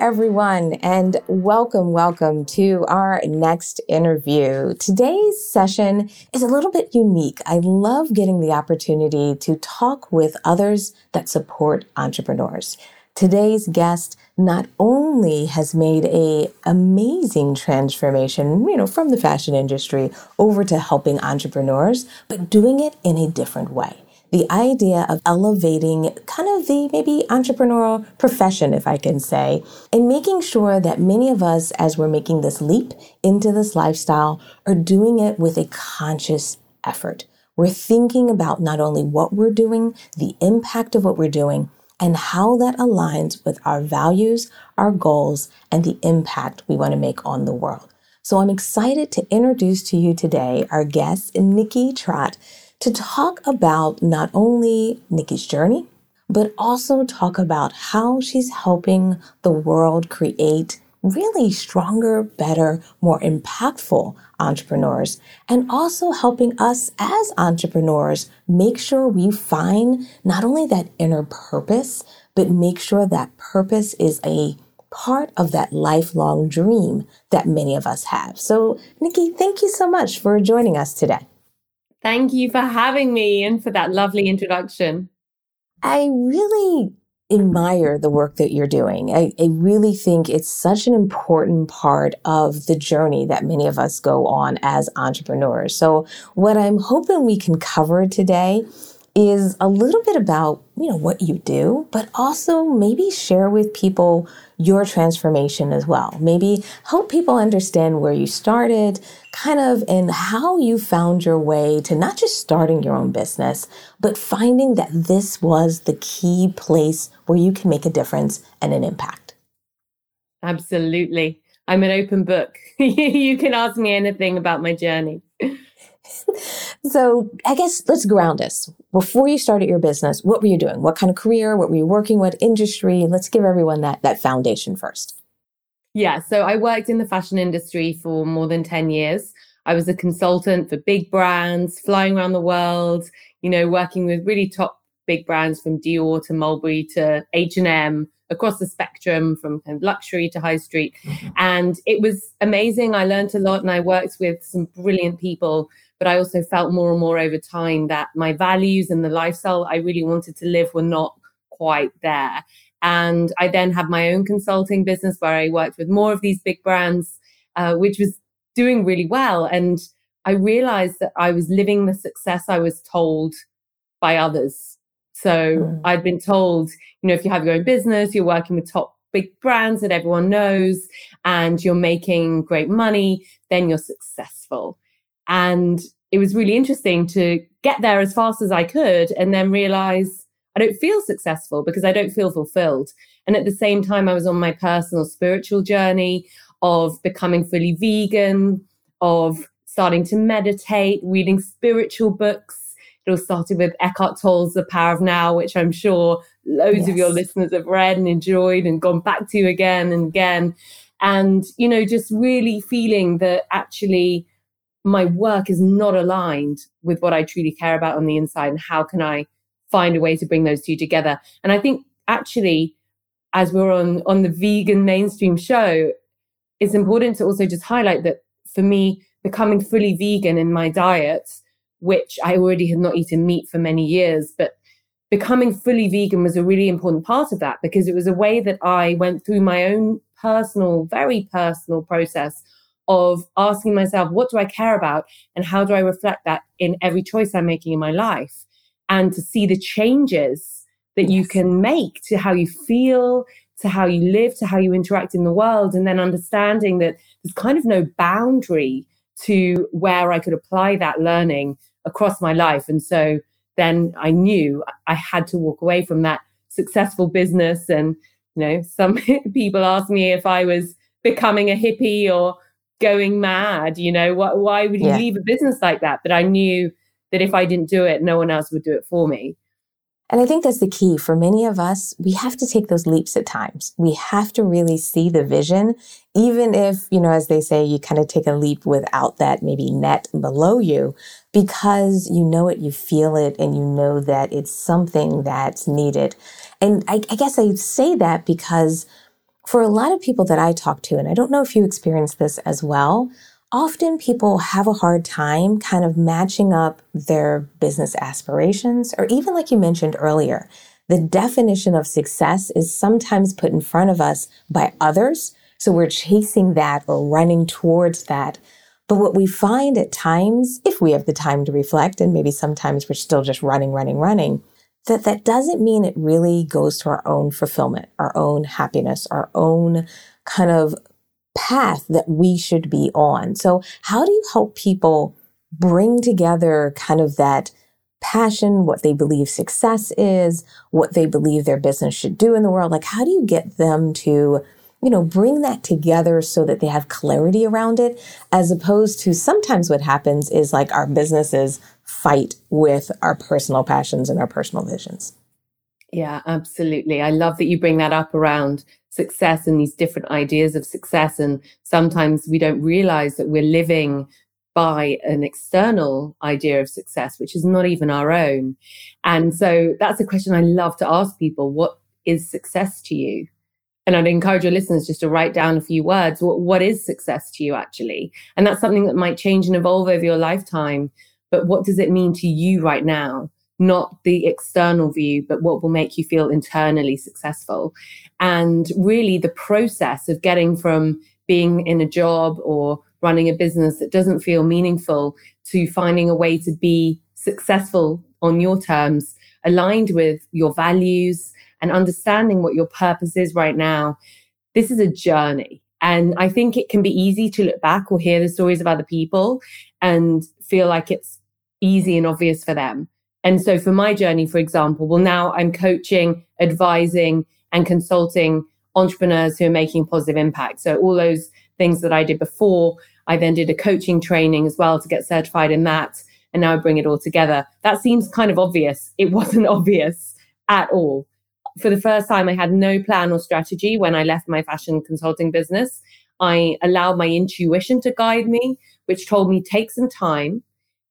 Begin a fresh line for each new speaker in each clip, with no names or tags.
Everyone, and welcome, welcome to our next interview. Today's session is a little bit unique. I love getting the opportunity to talk with others that support entrepreneurs. Today's guest not only has made a amazing transformation, you know, from the fashion industry over to helping entrepreneurs, but doing it in a different way the idea of elevating kind of the maybe entrepreneurial profession, if I can say, and making sure that many of us, as we're making this leap into this lifestyle, are doing it with a conscious effort. We're thinking about not only what we're doing, the impact of what we're doing, and how that aligns with our values, our goals, and the impact we want to make on the world. So I'm excited to introduce to you today our guest, Nikki Trott to talk about not only Nikki's journey, but also talk about how she's helping the world create really stronger, better, more impactful entrepreneurs, and also helping us as entrepreneurs make sure we find not only that inner purpose, but make sure that purpose is a part of that lifelong dream that many of us have. So, Nikki, thank you so much for joining us today.
Thank you for having me and for that lovely introduction.
I really admire the work that you're doing. I, I, really think it's such an important part of the journey that many of us go on as entrepreneurs. So, what I'm hoping we can cover today is a little bit about, you know, what you do, but also maybe share with people your transformation as well. Maybe help people understand where you started, kind of, and how you found your way to not just starting your own business, but finding that this was the key place where you can make a difference and an impact.
Absolutely. I'm an open book. you can ask me anything about my journey.
so I guess let's ground us. Before you started your business, what were you doing? What kind of career? What were you working with? Industry? Let's give everyone that that foundation first.
Yeah, so I worked in the fashion industry for more than 10 years. I was a consultant for big brands, flying around the world, you know, working with really top big brands from Dior to Mulberry to H&M across the spectrum from kind of luxury to high street. Mm-hmm. And it was amazing. I learned a lot and I worked with some brilliant people but I also felt more and more over time that my values and the lifestyle I really wanted to live were not quite there. And I then had my own consulting business where I worked with more of these big brands, uh, which was doing really well. And I realized that I was living the success I was told by others. So mm. I'd been told, you know, if you have your own business, you're working with top big brands that everyone knows, and you're making great money, then you're successful. And it was really interesting to get there as fast as I could and then realize I don't feel successful because I don't feel fulfilled. And at the same time, I was on my personal spiritual journey of becoming fully vegan, of starting to meditate, reading spiritual books. It all started with Eckhart Tolle's The Power of Now, which I'm sure loads yes. of your listeners have read and enjoyed and gone back to again and again. And, you know, just really feeling that actually my work is not aligned with what I truly care about on the inside and how can I find a way to bring those two together. And I think actually, as we're on on the vegan mainstream show, it's important to also just highlight that for me, becoming fully vegan in my diet, which I already had not eaten meat for many years, but becoming fully vegan was a really important part of that because it was a way that I went through my own personal, very personal process of asking myself, what do I care about? And how do I reflect that in every choice I'm making in my life? And to see the changes that yes. you can make to how you feel, to how you live, to how you interact in the world. And then understanding that there's kind of no boundary to where I could apply that learning across my life. And so then I knew I had to walk away from that successful business. And, you know, some people ask me if I was becoming a hippie or going mad, you know, what, why would you yeah. leave a business like that? But I knew that if I didn't do it, no one else would do it for me.
And I think that's the key for many of us. We have to take those leaps at times. We have to really see the vision, even if, you know, as they say, you kind of take a leap without that maybe net below you, because you know it, you feel it, and you know that it's something that's needed. And I, I guess I say that because for a lot of people that I talk to, and I don't know if you experience this as well, often people have a hard time kind of matching up their business aspirations, or even like you mentioned earlier, the definition of success is sometimes put in front of us by others. So we're chasing that or running towards that. But what we find at times, if we have the time to reflect, and maybe sometimes we're still just running, running, running, that that doesn't mean it really goes to our own fulfillment, our own happiness, our own kind of path that we should be on. So, how do you help people bring together kind of that passion, what they believe success is, what they believe their business should do in the world? Like, how do you get them to, you know, bring that together so that they have clarity around it, as opposed to sometimes what happens is like our businesses fight with our personal passions and our personal visions.
Yeah, absolutely. I love that you bring that up around success and these different ideas of success. And sometimes we don't realize that we're living by an external idea of success, which is not even our own. And so that's a question I love to ask people what is success to you? And I'd encourage your listeners just to write down a few words. What, what is success to you, actually? And that's something that might change and evolve over your lifetime. But what does it mean to you right now? not the external view, but what will make you feel internally successful. And really, the process of getting from being in a job or running a business that doesn't feel meaningful to finding a way to be successful on your terms, aligned with your values and understanding what your purpose is right now. This is a journey. And I think it can be easy to look back or hear the stories of other people and feel like it's easy and obvious for them. And so for my journey, for example, well, now I'm coaching, advising, and consulting entrepreneurs who are making positive impact. So all those things that I did before, I then did a coaching training as well to get certified in that. And now I bring it all together. That seems kind of obvious. It wasn't obvious at all. For the first time, I had no plan or strategy when I left my fashion consulting business. I allowed my intuition to guide me, which told me take some time,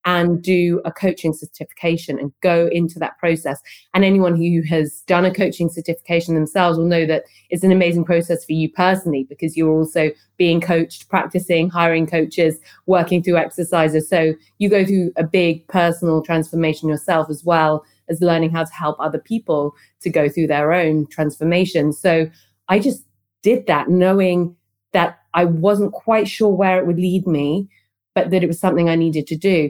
and do a coaching certification and go into that process. And anyone who has done a coaching certification themselves will know that it's an amazing process for you personally because you're also being coached, practicing, hiring coaches, working through exercises. So you go through a big personal transformation yourself as well as learning how to help other people to go through their own transformation. So I just did that knowing that I wasn't quite sure where it would lead me but that it was something I needed to do.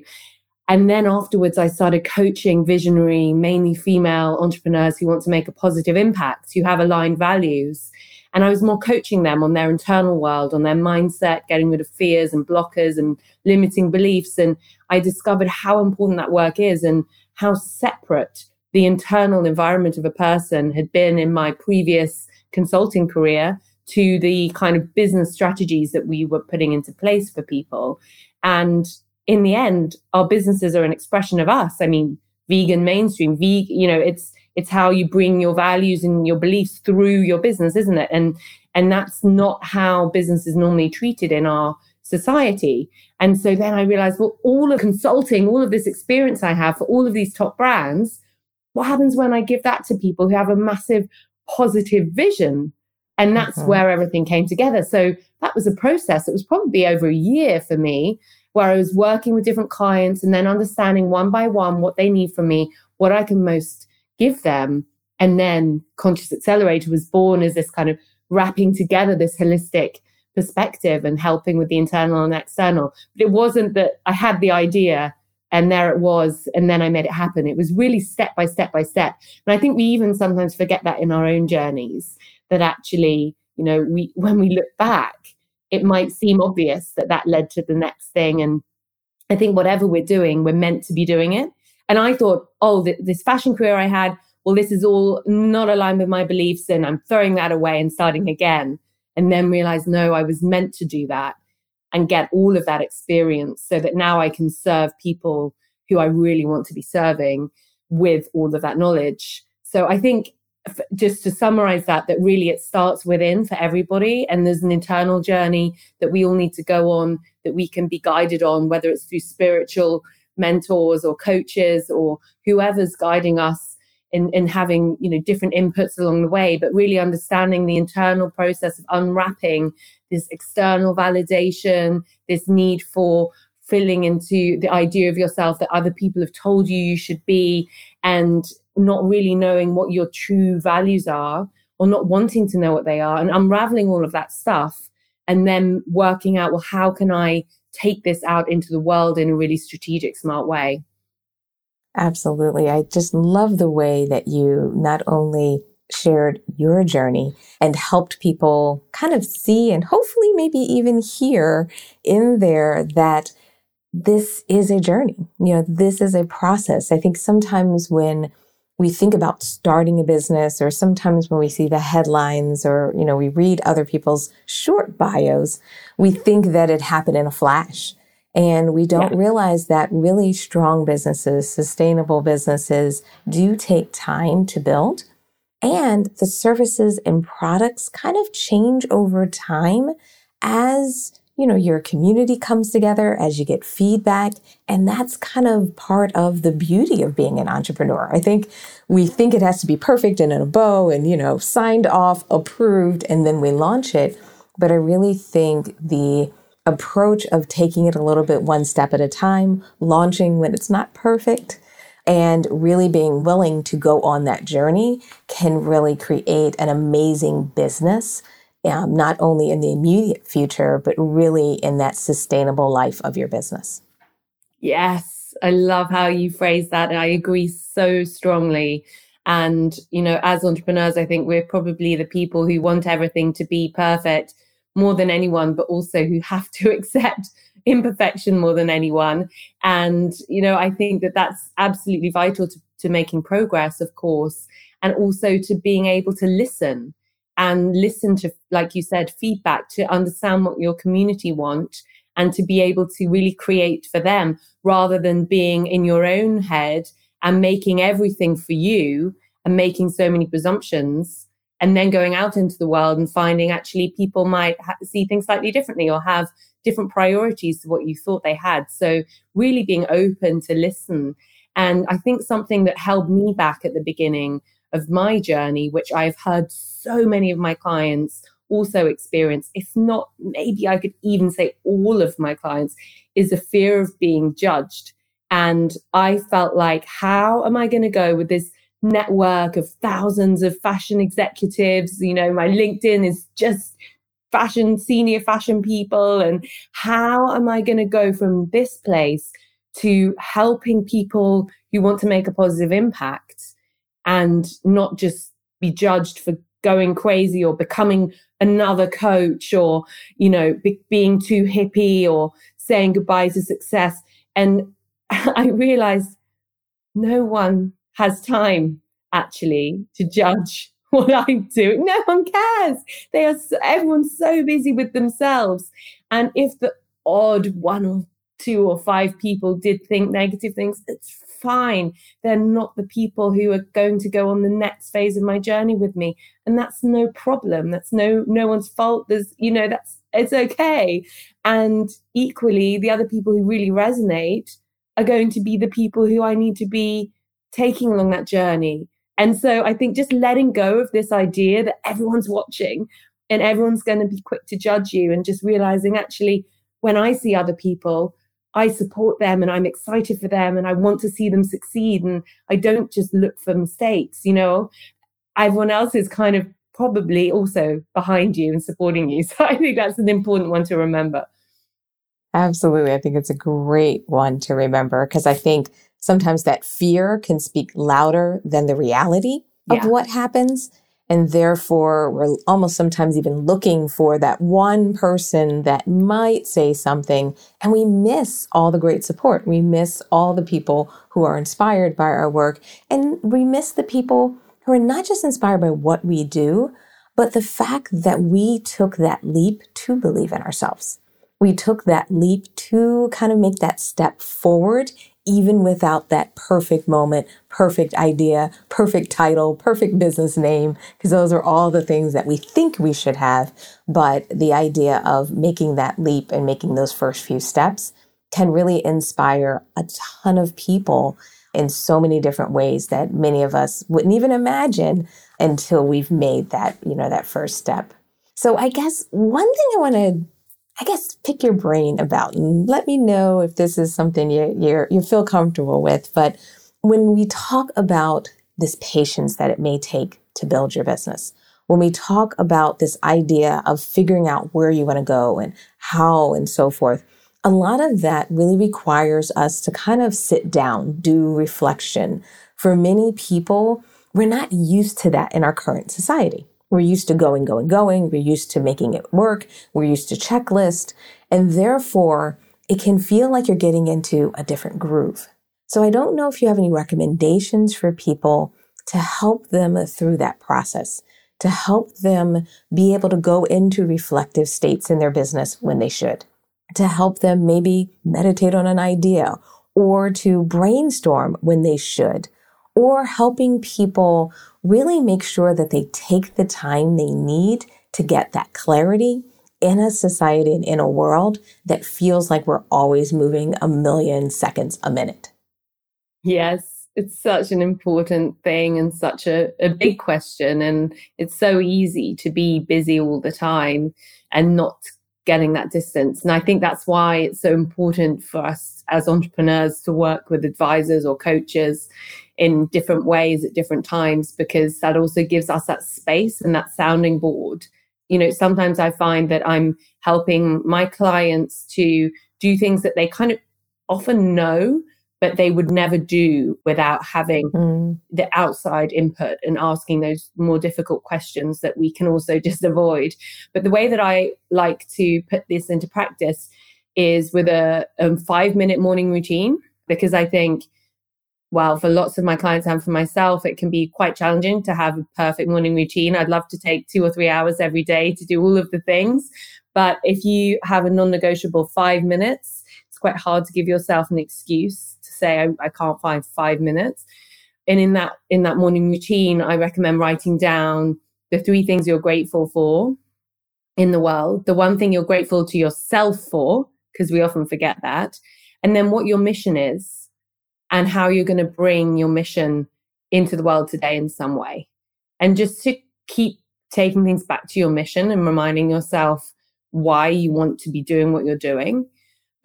And then afterwards, I started coaching visionary, mainly female entrepreneurs who want to make a positive impact, who have aligned values. And I was more coaching them on their internal world, on their mindset, getting rid of fears and blockers and limiting beliefs. And I discovered how important that work is and how separate the internal environment of a person had been in my previous consulting career to the kind of business strategies that we were putting into place for people. And in the end, our businesses are an expression of us. I mean, vegan mainstream, vegan, you know, it's it's how you bring your values and your beliefs through your business, isn't it? And and that's not how business is normally treated in our society. And so then I realized, well, all of consulting, all of this experience I have for all of these top brands, what happens when I give that to people who have a massive positive vision? And that's mm-hmm. where everything came together. So that was a process. It was probably over a year for me where I was working with different clients and then understanding one by one what they need from me, what I can most give them. And then Conscious Accelerator was born as this kind of wrapping together this holistic perspective and helping with the internal and external. But it wasn't that I had the idea and there it was and then I made it happen. It was really step by step by step. And I think we even sometimes forget that in our own journeys that actually, you know, we when we look back, it might seem obvious that that led to the next thing. And I think whatever we're doing, we're meant to be doing it. And I thought, oh, th- this fashion career I had well, this is all not aligned with my beliefs and I'm throwing that away and starting again. And then realize, no, I was meant to do that and get all of that experience so that now I can serve people who I really want to be serving with all of that knowledge. So I think just to summarize that, that really it starts within for everybody. And there's an internal journey that we all need to go on that we can be guided on, whether it's through spiritual mentors or coaches or whoever's guiding us in, in having, you know, different inputs along the way, but really understanding the internal process of unwrapping this external validation, this need for filling into the idea of yourself that other people have told you you should be and not really knowing what your true values are or not wanting to know what they are and unraveling all of that stuff and then working out well how can i take this out into the world in a really strategic smart way
absolutely i just love the way that you not only shared your journey and helped people kind of see and hopefully maybe even hear in there that this is a journey. You know, this is a process. I think sometimes when we think about starting a business or sometimes when we see the headlines or, you know, we read other people's short bios, we think that it happened in a flash. And we don't yeah. realize that really strong businesses, sustainable businesses do take time to build. And the services and products kind of change over time as you know, your community comes together as you get feedback. And that's kind of part of the beauty of being an entrepreneur. I think we think it has to be perfect and in a bow and, you know, signed off, approved, and then we launch it. But I really think the approach of taking it a little bit one step at a time, launching when it's not perfect, and really being willing to go on that journey can really create an amazing business um, not only in the immediate future, but really in that sustainable life of your business.
Yes, I love how you phrase that. I agree so strongly. And, you know, as entrepreneurs, I think we're probably the people who want everything to be perfect more than anyone, but also who have to accept imperfection more than anyone. And, you know, I think that that's absolutely vital to, to making progress, of course, and also to being able to listen and listen to, like you said, feedback to understand what your community want and to be able to really create for them rather than being in your own head and making everything for you and making so many presumptions and then going out into the world and finding actually people might ha- see things slightly differently or have different priorities to what you thought they had. So really being open to listen. And I think something that held me back at the beginning of my journey, which I've heard so many of my clients also experience, if not maybe I could even say all of my clients, is a fear of being judged. And I felt like, how am I going to go with this network of thousands of fashion executives? You know, my LinkedIn is just fashion, senior fashion people. And how am I going to go from this place to helping people who want to make a positive impact? And not just be judged for going crazy or becoming another coach or you know be, being too hippie or saying goodbye to success. And i realized no one has time actually to judge what i'm doing no one cares. They are so, everyone's so busy with themselves. And if the odd one or two or five people did think negative things it's fine. They're not the people who are going to go on the next phase of my journey with me. And that's no problem. That's no no one's fault. There's, you know, that's it's okay. And equally, the other people who really resonate are going to be the people who I need to be taking along that journey. And so I think just letting go of this idea that everyone's watching and everyone's going to be quick to judge you and just realizing actually when I see other people I support them and I'm excited for them and I want to see them succeed. And I don't just look for mistakes, you know, everyone else is kind of probably also behind you and supporting you. So I think that's an important one to remember.
Absolutely. I think it's a great one to remember because I think sometimes that fear can speak louder than the reality of yeah. what happens. And therefore, we're almost sometimes even looking for that one person that might say something. And we miss all the great support. We miss all the people who are inspired by our work. And we miss the people who are not just inspired by what we do, but the fact that we took that leap to believe in ourselves. We took that leap to kind of make that step forward even without that perfect moment, perfect idea, perfect title, perfect business name, because those are all the things that we think we should have. But the idea of making that leap and making those first few steps can really inspire a ton of people in so many different ways that many of us wouldn't even imagine until we've made that, you know, that first step. So I guess one thing I want to I guess pick your brain about and let me know if this is something you you you feel comfortable with. But when we talk about this patience that it may take to build your business, when we talk about this idea of figuring out where you want to go and how and so forth, a lot of that really requires us to kind of sit down, do reflection. For many people, we're not used to that in our current society. We're used to going, going, going. We're used to making it work. We're used to checklist. And therefore, it can feel like you're getting into a different groove. So I don't know if you have any recommendations for people to help them through that process, to help them be able to go into reflective states in their business when they should, to help them maybe meditate on an idea or to brainstorm when they should, or helping people really make sure that they take the time they need to get that clarity in a society and in a world that feels like we're always moving a million seconds a minute.
Yes, it's such an important thing and such a, a big question. And it's so easy to be busy all the time and not getting that distance. And I think that's why it's so important for us as entrepreneurs to work with advisors or coaches in different ways at different times because that also gives us that space and that sounding board. You know, sometimes I find that I'm helping my clients to do things that they kind of often know, but they would never do without having mm. the outside input and asking those more difficult questions that we can also just avoid. But the way that I like to put this into practice is with a, a five minute morning routine, because I think well, for lots of my clients and for myself, it can be quite challenging to have a perfect morning routine. I'd love to take two or three hours every day to do all of the things. But if you have a non negotiable five minutes, it's quite hard to give yourself an excuse say, I, I can't find five minutes. And in that in that morning routine, I recommend writing down the three things you're grateful for in the world, the one thing you're grateful to yourself for, because we often forget that, and then what your mission is and how you're going to bring your mission into the world today in some way. And just to keep taking things back to your mission and reminding yourself why you want to be doing what you're doing.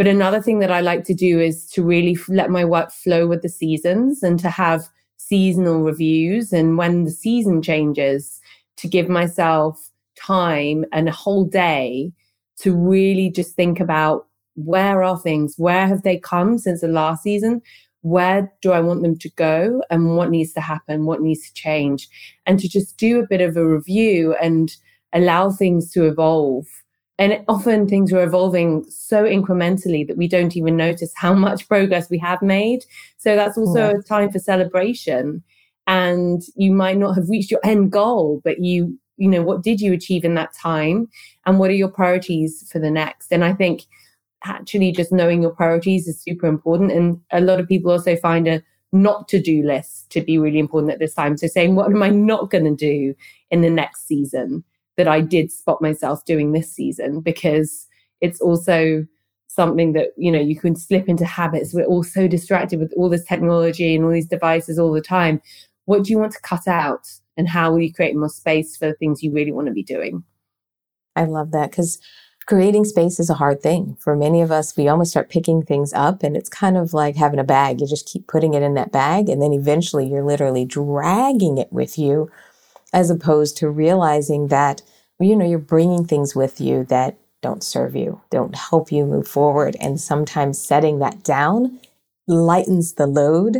But another thing that I like to do is to really let my work flow with the seasons and to have seasonal reviews. And when the season changes, to give myself time and a whole day to really just think about where are things? Where have they come since the last season? where do I want them to go and what needs to happen, what needs to change, and to just do a bit of a review and allow things to evolve. And often things are evolving so incrementally that we don't even notice how much progress we have made. So that's also yeah. a time for celebration. And you might not have reached your end goal, but you, you know, what did you achieve in that time? And what are your priorities for the next? And I think actually just knowing your priorities is super important. And a lot of people also find a not to do list to be really important at this time. So saying, what am I not going to do in the next season that I did spot myself doing this season? Because it's also something that, you know, you can slip into habits. We're all so distracted with all this technology and all these devices all the time. What do you want to cut out? And how will you create more space for the things you really want to be doing?
I love that because creating space is a hard thing. For many of us, we almost start picking things up and it's kind of like having a bag. You just keep putting it in that bag and then eventually you're literally dragging it with you as opposed to realizing that, you know, you're bringing things with you that don't serve you, don't help you move forward. And sometimes setting that down lightens the load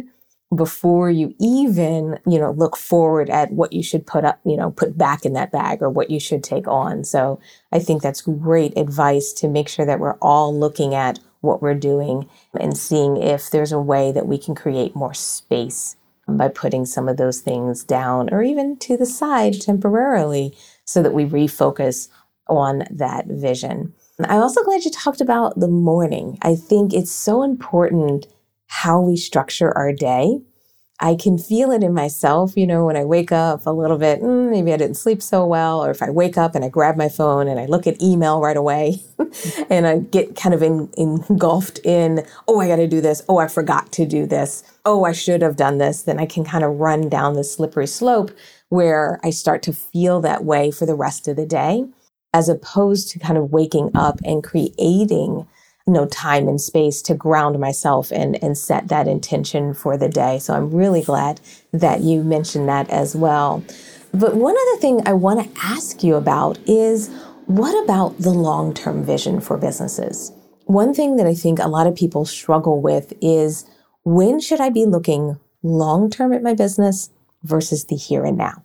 before you even, you know, look forward at what you should put up, you know, put back in that bag or what you should take on. So I think that's great advice to make sure that we're all looking at what we're doing and seeing if there's a way that we can create more space Um, by putting some of those things down or even to the side temporarily so that we refocus on that vision. I'm also glad you talked about the morning. I think it's so important how we structure our day. I can feel it in myself, you know, when I wake up a little bit, mm, maybe I didn't sleep so well, or if I wake up and I grab my phone and I look at email right away and I get kind of in, engulfed in, oh, I got to do this. Oh, I forgot to do this. Oh, I should have done this. Then I can kind of run down the slippery slope where I start to feel that way for the rest of the day, as opposed to kind of waking up and creating know, time and space to ground myself and, and set that intention for the day. So I'm really glad that you mentioned that as well. But one other thing I want to ask you about is what about the long term vision for businesses? One thing that I think a lot of people struggle with is when should I be looking long term at my business versus the here and now?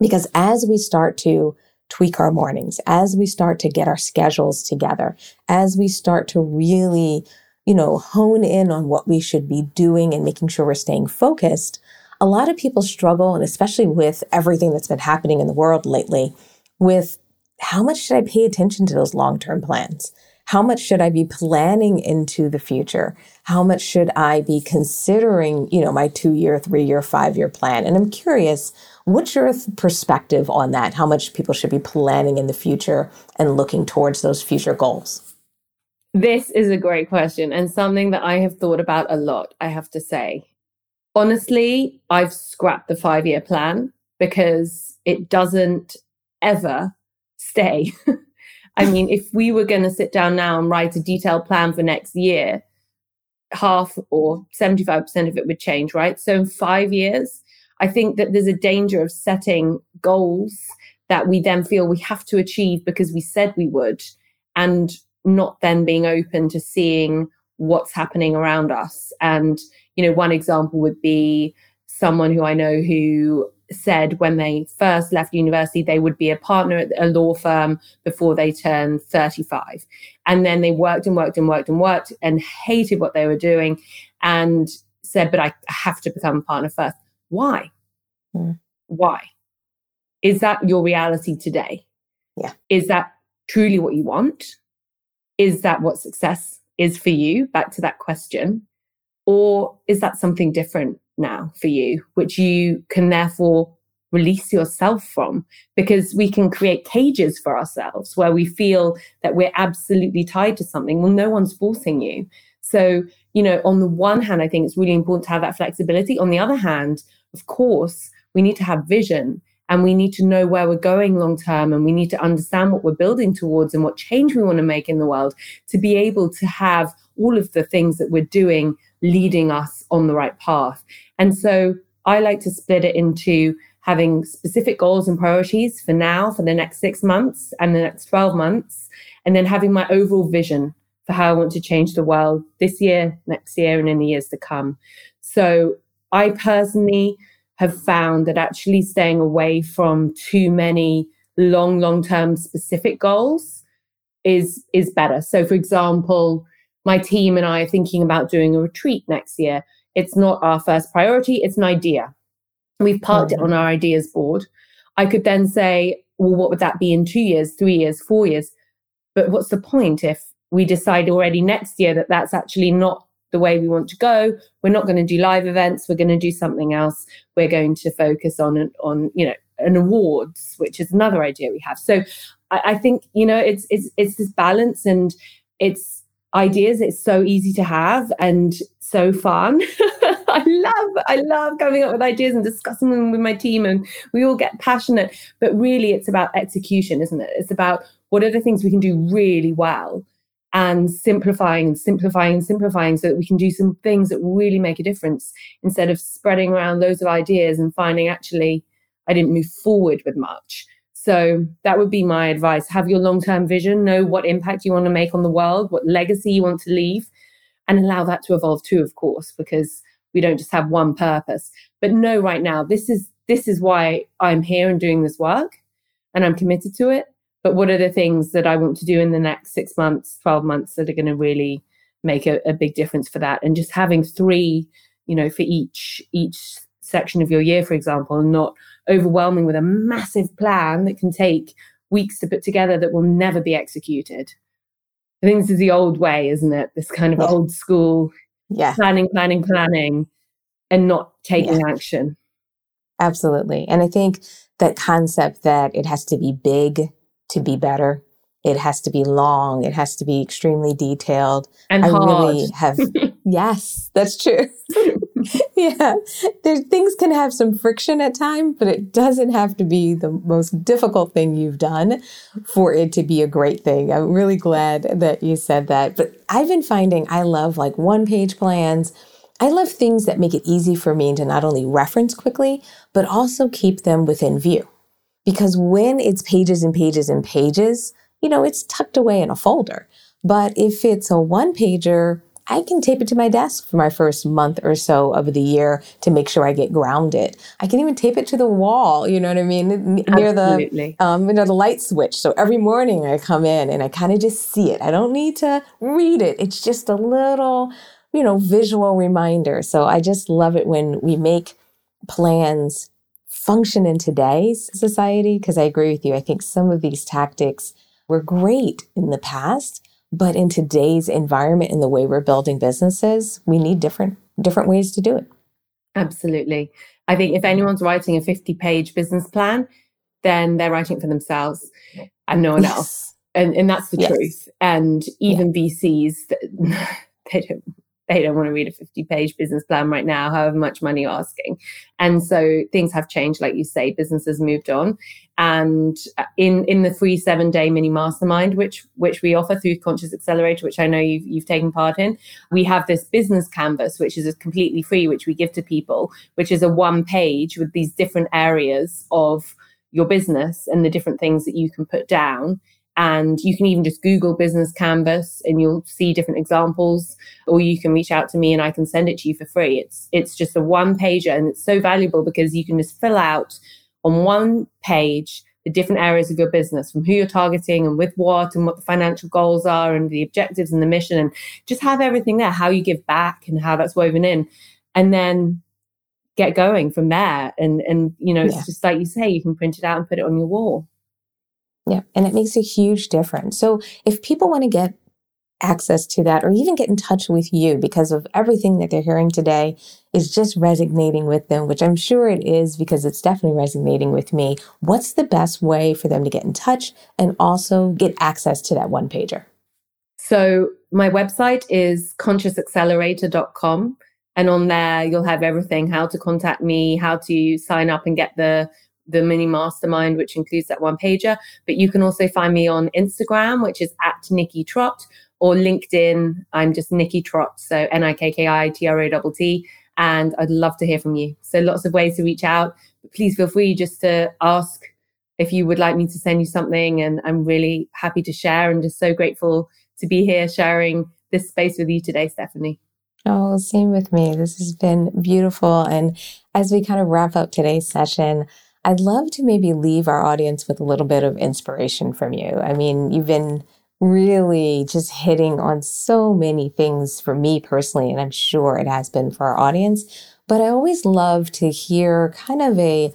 Because as we start to tweak our mornings, as we start to get our schedules together, as we start to really, you know, hone in on what we should be doing and making sure we're staying focused, a lot of people struggle, and especially with everything that's been happening in the world lately, with how much should I pay attention to those long term plans? How much should I be planning into the future? How much should I be considering, you know, my two year, three year, five year plan? And I'm curious, what's your perspective on that? How much people should be planning in the future and looking towards those future goals?
This is a great question and something that I have thought about a lot, I have to say. Honestly, I've scrapped the five year plan because it doesn't ever stay. I mean, if we were going to sit down now and write a detailed plan for next year, half or 75% of it would change, right? So in five years, I think that there's a danger of setting goals that we then feel we have to achieve because we said we would and not then being open to seeing what's happening around us. And, you know, one example would be someone who I know who said when they first left university they would be a partner at a law firm before they turned 35 and then they worked and worked and worked and worked and hated what they were doing and said but i have to become a partner first why? Mm. why? Is that your reality today?
Yeah.
Is that truly what you want? Is that what success is for you? Back to that question. Or is that something different now for you, which you can therefore release yourself from? Because we can create cages for ourselves where we feel that we're absolutely tied to something. Well, no one's forcing you. So, you know, on the one hand, I think it's really important to have that flexibility. On the other hand, of course, we need to have vision and we need to know where we're going long term and we need to understand what we're building towards and what change we want to make in the world to be able to have all of the things that we're doing leading us on the right path. And so I like to split it into having specific goals and priorities for now, for the next six months and the next 12 months, and then having my overall vision for how I want to change the world this year, next year, and in the years to come. So I personally have found that actually staying away from too many long, long term specific goals is is better. So for example, my team and I are thinking about doing a retreat next year. It's not our first priority, it's an idea. We've parked mm-hmm. it on our ideas board. I could then say, well, what would that be in two years, three years, four years? But what's the point if we decide already next year that that's actually not the way we want to go? We're not going to do live events. We're going to do something else. We're going to focus on on you know an awards, which is another idea we have. So I, I think you know it's it's it's this balance and it's ideas. It's so easy to have and so fun. I love, I love coming up with ideas and discussing them with my team, and we all get passionate. But really, it's about execution, isn't it? It's about what are the things we can do really well and simplifying and simplifying and simplifying so that we can do some things that really make a difference instead of spreading around loads of ideas and finding actually I didn't move forward with much. So that would be my advice. Have your long term vision, know what impact you want to make on the world, what legacy you want to leave, and allow that to evolve too, of course, because we don't just have one purpose. But know right now, this is this is why I'm here and doing this work and I'm committed to it. But what are the things that I want to do in the next six months, 12 months that are going to really make a, a big difference for that? And just having three, you know, for each each section of your year, for example, and not overwhelming with a massive plan that can take weeks to put together that will never be executed. I think this is the old way, isn't it? This kind of yeah. old school
yeah.
planning, planning, planning, and not taking yeah. action.
Absolutely. And I think that concept that it has to be big to be better, it has to be long, it has to be extremely detailed.
And I hard. really
have, yes, that's true. yeah. There's things can have some friction at times, but it doesn't have to be the most difficult thing you've done for it to be a great thing. I'm really glad that you said that. But I've been finding I love like one page plans I love things that make it easy for me to not only reference quickly, but also keep them within view. Because when it's pages and pages and pages, you know, it's tucked away in a folder. But if it's a one pager, I can tape it to my desk for my first month or so of the year to make sure I get grounded. I can even tape it to the wall, you know what I mean, near
Absolutely.
the um, near the light switch. So every morning I come in and I kind of just see it. I don't need to read it. It's just a little you know, visual reminder. So I just love it when we make plans function in today's society because I agree with you. I think some of these tactics were great in the past, but in today's environment and the way we're building businesses, we need different different ways to do it.
Absolutely. I think if anyone's writing a 50 page business plan, then they're writing for themselves and no one yes. else. And, and that's the yes. truth. And even yeah. VCs, they don't they don't want to read a 50 page business plan right now, however much money you're asking. And so things have changed, like you say, businesses moved on. And uh, in, in the free seven day mini mastermind, which, which we offer through Conscious Accelerator, which I know you've, you've taken part in, we have this business canvas, which is completely free, which we give to people, which is a one page with these different areas of your business and the different things that you can put down and you can even just Google business canvas and you'll see different examples, or you can reach out to me and I can send it to you for free. It's it's just a one pager and it's so valuable because you can just fill out on one page the different areas of your business from who you're targeting and with what and what the financial goals are and the objectives and the mission and just have everything there, how you give back and how that's woven in. And then get going from there. And and you know, yeah. it's just like you say, you can print it out and put it on your wall.
Yeah. And it makes a huge difference. So if people want to get access to that or even get in touch with you because of everything that they're hearing today is just resonating with them, which I'm sure it is because it's definitely resonating with me. What's the best way for them to get in touch and also get access to that one pager?
So my website is consciousaccelerator.com. And on there, you'll have everything how to contact me, how to sign up and get the the mini mastermind, which includes that one pager. But you can also find me on Instagram, which is at Nikki Trott, or LinkedIn. I'm just Nikki Trott, so N I K K I T R O T T. And I'd love to hear from you. So lots of ways to reach out. Please feel free just to ask if you would like me to send you something. And I'm really happy to share and just so grateful to be here sharing this space with you today, Stephanie.
Oh, same with me. This has been beautiful. And as we kind of wrap up today's session, I'd love to maybe leave our audience with a little bit of inspiration from you. I mean, you've been really just hitting on so many things for me personally, and I'm sure it has been for our audience. But I always love to hear kind of a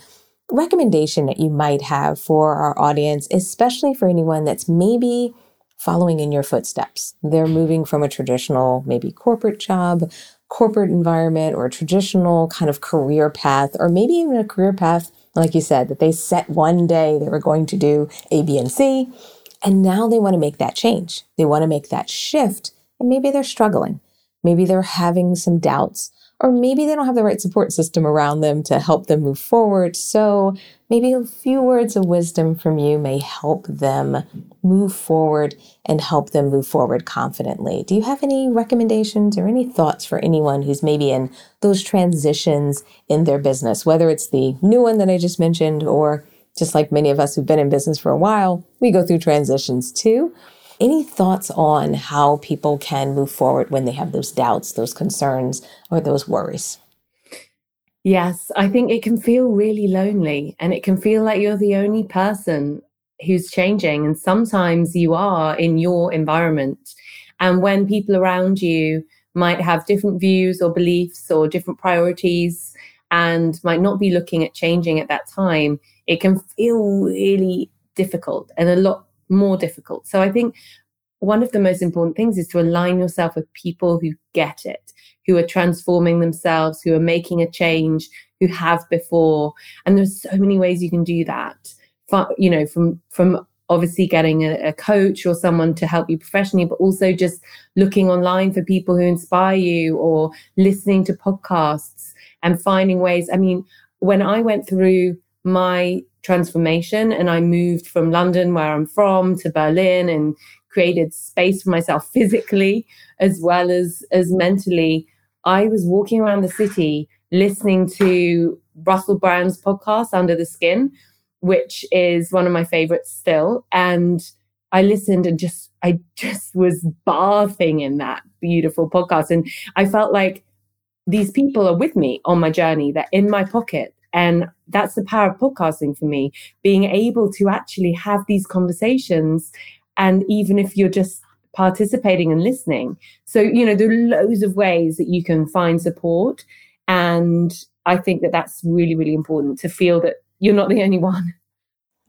recommendation that you might have for our audience, especially for anyone that's maybe following in your footsteps. They're moving from a traditional, maybe corporate job, corporate environment, or a traditional kind of career path, or maybe even a career path like you said, that they set one day they were going to do A, B, and C. And now they want to make that change. They want to make that shift. And maybe they're struggling. Maybe they're having some doubts or maybe they don't have the right support system around them to help them move forward. So maybe a few words of wisdom from you may help them move forward and help them move forward confidently. Do you have any recommendations or any thoughts for anyone who's maybe in those transitions in their business, whether it's the new one that I just mentioned or just like many of us who've been in business for a while, we go through transitions too. Any thoughts on how people can move forward when they have those doubts, those concerns, or those worries?
Yes, I think it can feel really lonely and it can feel like you're the only person who's changing. And sometimes you are in your environment. And when people around you might have different views or beliefs or different priorities and might not be looking at changing at that time, it can feel really difficult and a lot more difficult. So I think one of the most important things is to align yourself with people who get it, who are transforming themselves, who are making a change, who have before. And there's so many ways you can do that. You know, from from obviously getting a, a, coach or someone to help you professionally, but also just looking online for people who inspire you or listening to podcasts and finding ways. I mean, when I went through my transformation and I moved from London, where I'm from, to Berlin and created space for myself physically as well as as mentally, I was walking around the city listening to Russell Brand's podcast, Under the Skin, which is one of my favorites still. And I listened and just, I just was bathing in that beautiful podcast. And I felt like these people are with me on my journey, they're in my pocket. And that's the power of podcasting for me, being able to actually have these conversations. And even if you're just participating and listening. So, you know, there are loads of ways that you can find support. And I think that that's really, really important to feel that you're not the only one.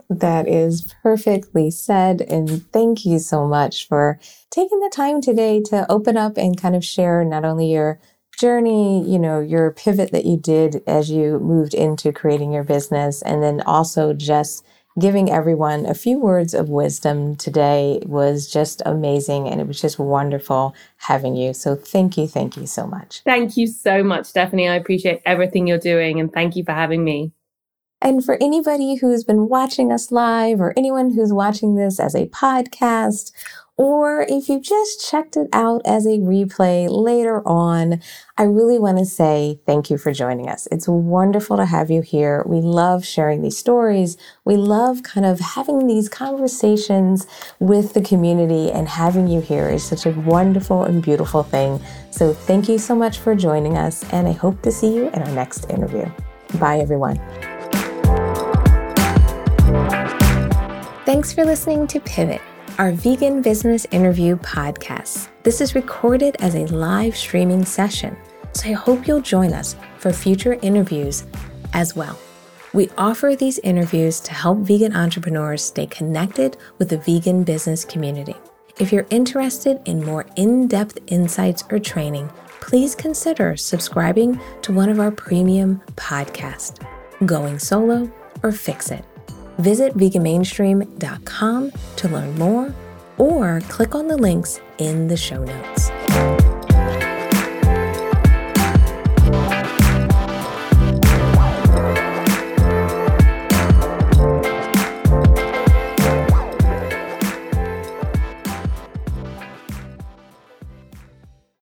That is perfectly said. And thank you so much for taking the time today to open up and kind of share not only your journey, you know, your pivot that you did as you moved into creating your business, and then also just giving everyone a few words of wisdom today was just amazing. And it was just wonderful having you. So thank you. Thank you so much.
Thank you so much, Stephanie. I appreciate everything you're doing. And thank you for having me.
And for anybody who's been watching us live or anyone who's watching this as a podcast, or if you just checked it out as a replay later on, I really want to say thank you for joining us. It's wonderful to have you here. We love sharing these stories. We love kind of having these conversations with the community and having you here is such a wonderful and beautiful thing. So thank you so much for joining us and I hope to see you in our next interview. Bye everyone. Thanks for listening to Pivot, our vegan business interview podcast. This is recorded as a live streaming session, so I hope you'll join us for future interviews as well. We offer these interviews to help vegan entrepreneurs stay connected with the vegan business community. If you're interested in more in depth insights or training, please consider subscribing to one of our premium podcasts, Going Solo or Fix It. Visit veganmainstream.com to learn more or click on the links in the show notes.